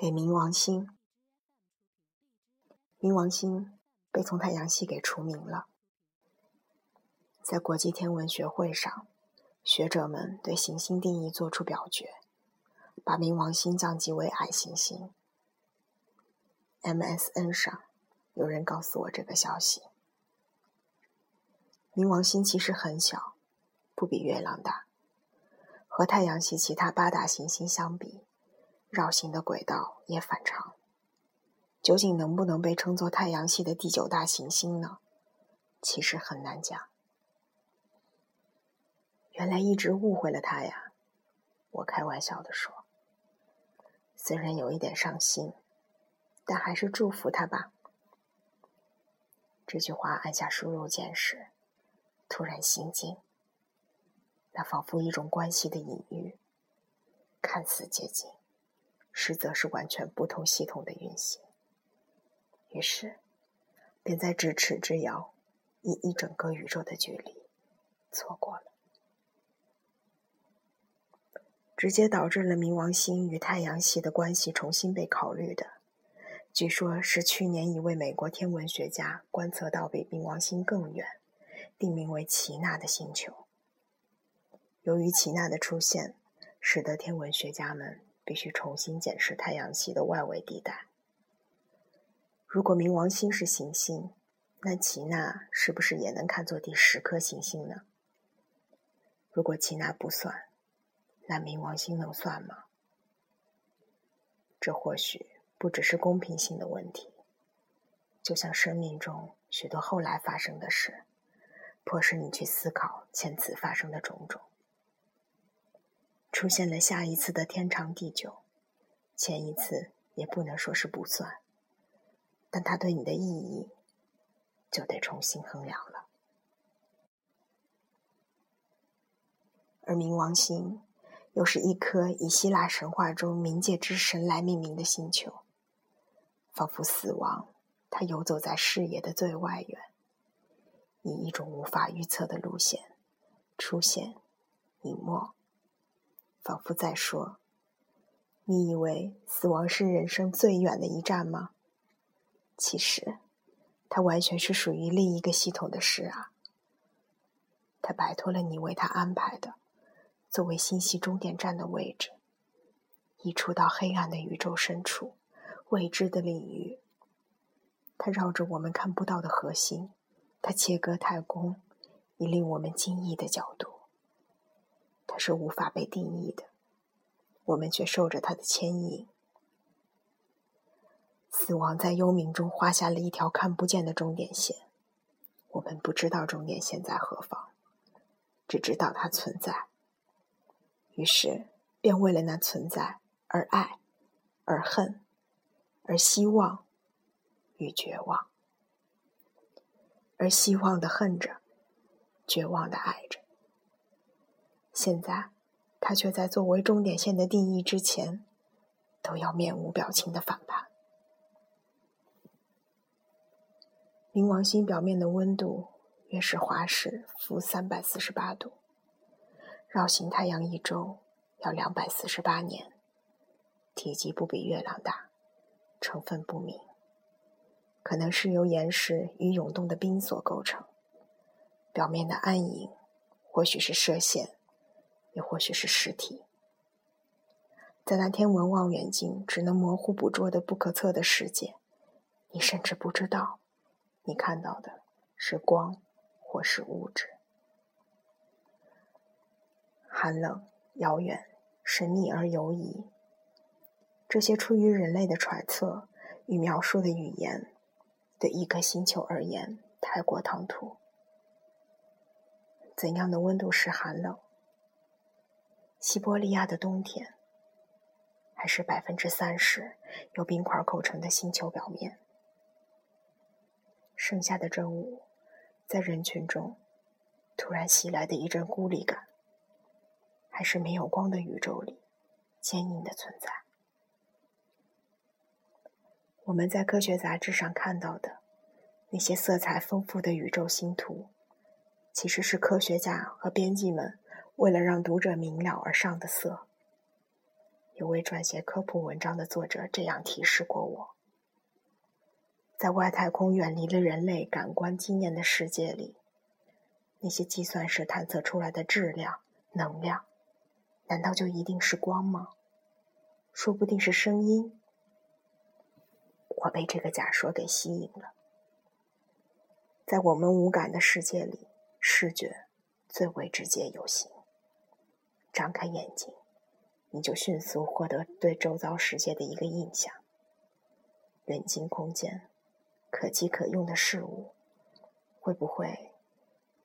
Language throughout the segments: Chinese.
给冥王星。冥王星被从太阳系给除名了。在国际天文学会上，学者们对行星定义作出表决，把冥王星降级为矮行星。MSN 上有人告诉我这个消息。冥王星其实很小，不比月亮大。和太阳系其他八大行星相比，绕行的轨道也反常。究竟能不能被称作太阳系的第九大行星呢？其实很难讲。原来一直误会了他呀，我开玩笑的说。虽然有一点伤心，但还是祝福他吧。这句话按下输入键时，突然心惊。那仿佛一种关系的隐喻，看似接近，实则是完全不同系统的运行。于是，便在咫尺之遥，以一整个宇宙的距离，错过了。直接导致了冥王星与太阳系的关系重新被考虑的，据说是去年一位美国天文学家观测到比冥王星更远，定名为奇纳的星球。由于奇纳的出现，使得天文学家们必须重新检视太阳系的外围地带。如果冥王星是行星，那齐纳是不是也能看作第十颗行星呢？如果齐纳不算，那冥王星能算吗？这或许不只是公平性的问题，就像生命中许多后来发生的事，迫使你去思考前次发生的种种。出现了下一次的天长地久，前一次也不能说是不算，但它对你的意义就得重新衡量了。而冥王星又是一颗以希腊神话中冥界之神来命名的星球，仿佛死亡，它游走在视野的最外缘，以一种无法预测的路线出现、隐没。仿佛在说：“你以为死亡是人生最远的一站吗？其实，它完全是属于另一个系统的事啊。它摆脱了你为它安排的作为星系终点站的位置，移出到黑暗的宇宙深处、未知的领域。它绕着我们看不到的核心，它切割太空，以令我们惊异的角度。”它是无法被定义的，我们却受着它的牵引。死亡在幽冥中画下了一条看不见的终点线，我们不知道终点线在何方，只知道它存在。于是，便为了那存在而爱，而恨，而希望与绝望，而希望的恨着，绝望的爱着。现在，他却在作为终点线的定义之前，都要面无表情的反叛。冥王星表面的温度约是华氏负三百四十八度，绕行太阳一周要两百四十八年，体积不比月亮大，成分不明，可能是由岩石与涌动的冰所构成，表面的暗影或许是射线。也或许是实体，在那天文望远镜只能模糊捕捉的不可测的世界，你甚至不知道，你看到的是光，或是物质。寒冷、遥远、神秘而游移，这些出于人类的揣测与描述的语言，对一颗星球而言太过唐突。怎样的温度是寒冷？西伯利亚的冬天，还是百分之三十由冰块构成的星球表面。盛夏的正午，在人群中突然袭来的一阵孤立感，还是没有光的宇宙里坚硬的存在。我们在科学杂志上看到的那些色彩丰富的宇宙星图，其实是科学家和编辑们。为了让读者明了而上的色，有位撰写科普文章的作者这样提示过我：在外太空远离了人类感官经验的世界里，那些计算时探测出来的质量、能量，难道就一定是光吗？说不定是声音。我被这个假说给吸引了。在我们无感的世界里，视觉最为直接有形。张开眼睛。你就迅速获得对周遭世界的一个印象。远近空间，可及可用的事物，会不会，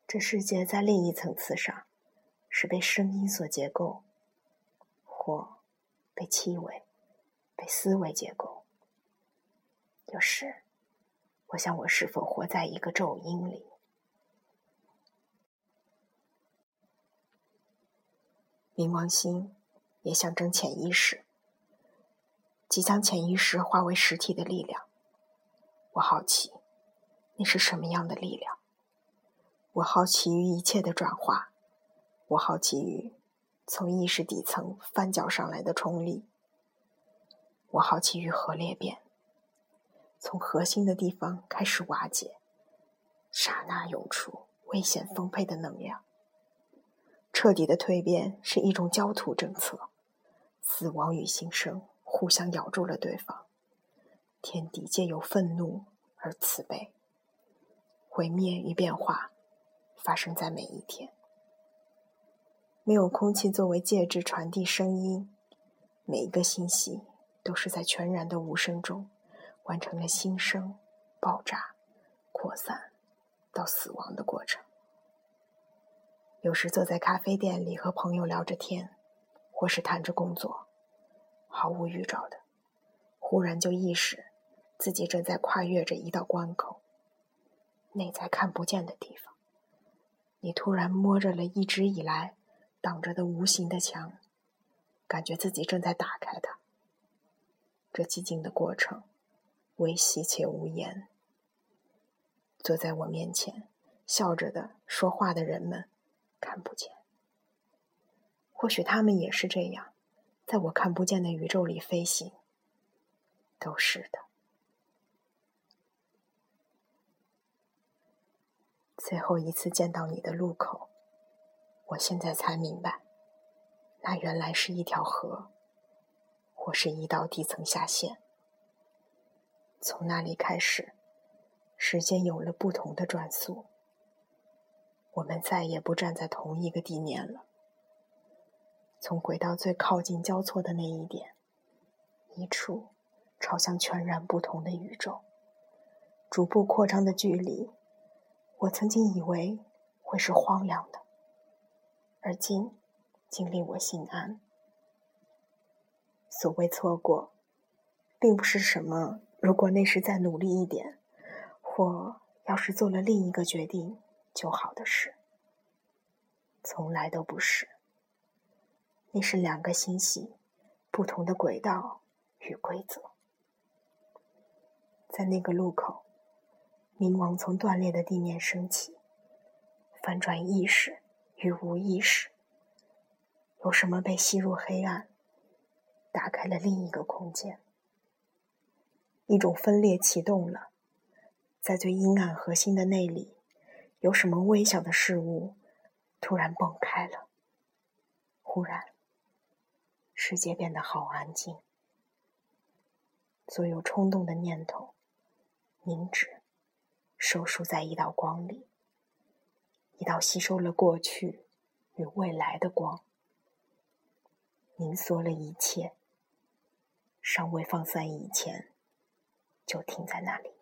这世界在另一层次上，是被声音所结构，或被气味、被思维结构？有时，我想，我是否活在一个咒音里？冥王星。也象征潜意识，即将潜意识化为实体的力量。我好奇，那是什么样的力量？我好奇于一切的转化，我好奇于从意识底层翻搅上来的冲力。我好奇于核裂变，从核心的地方开始瓦解，刹那涌出危险丰沛的能量。彻底的蜕变是一种焦土政策。死亡与新生互相咬住了对方，天地皆由愤怒而慈悲。毁灭与变化发生在每一天。没有空气作为介质传递声音，每一个信息都是在全然的无声中完成了新生、爆炸、扩散到死亡的过程。有时坐在咖啡店里和朋友聊着天。或是谈着工作，毫无预兆的，忽然就意识自己正在跨越着一道关口，内在看不见的地方。你突然摸着了一直以来挡着的无形的墙，感觉自己正在打开它。这寂静的过程，微细且无言。坐在我面前笑着的说话的人们，看不见。或许他们也是这样，在我看不见的宇宙里飞行。都是的。最后一次见到你的路口，我现在才明白，那原来是一条河，或是一道地层下陷。从那里开始，时间有了不同的转速，我们再也不站在同一个地面了。从轨道最靠近交错的那一点，一处朝向全然不同的宇宙，逐步扩张的距离，我曾经以为会是荒凉的，而今竟令我心安。所谓错过，并不是什么如果那时再努力一点，或要是做了另一个决定就好的事，从来都不是。那是两个星系，不同的轨道与规则。在那个路口，冥王从断裂的地面升起，翻转意识与无意识。有什么被吸入黑暗，打开了另一个空间？一种分裂启动了，在最阴暗核心的内里，有什么微小的事物突然崩开了？忽然。世界变得好安静，所有冲动的念头凝止，收束在一道光里，一道吸收了过去与未来的光，凝缩了一切，尚未放散以前，就停在那里。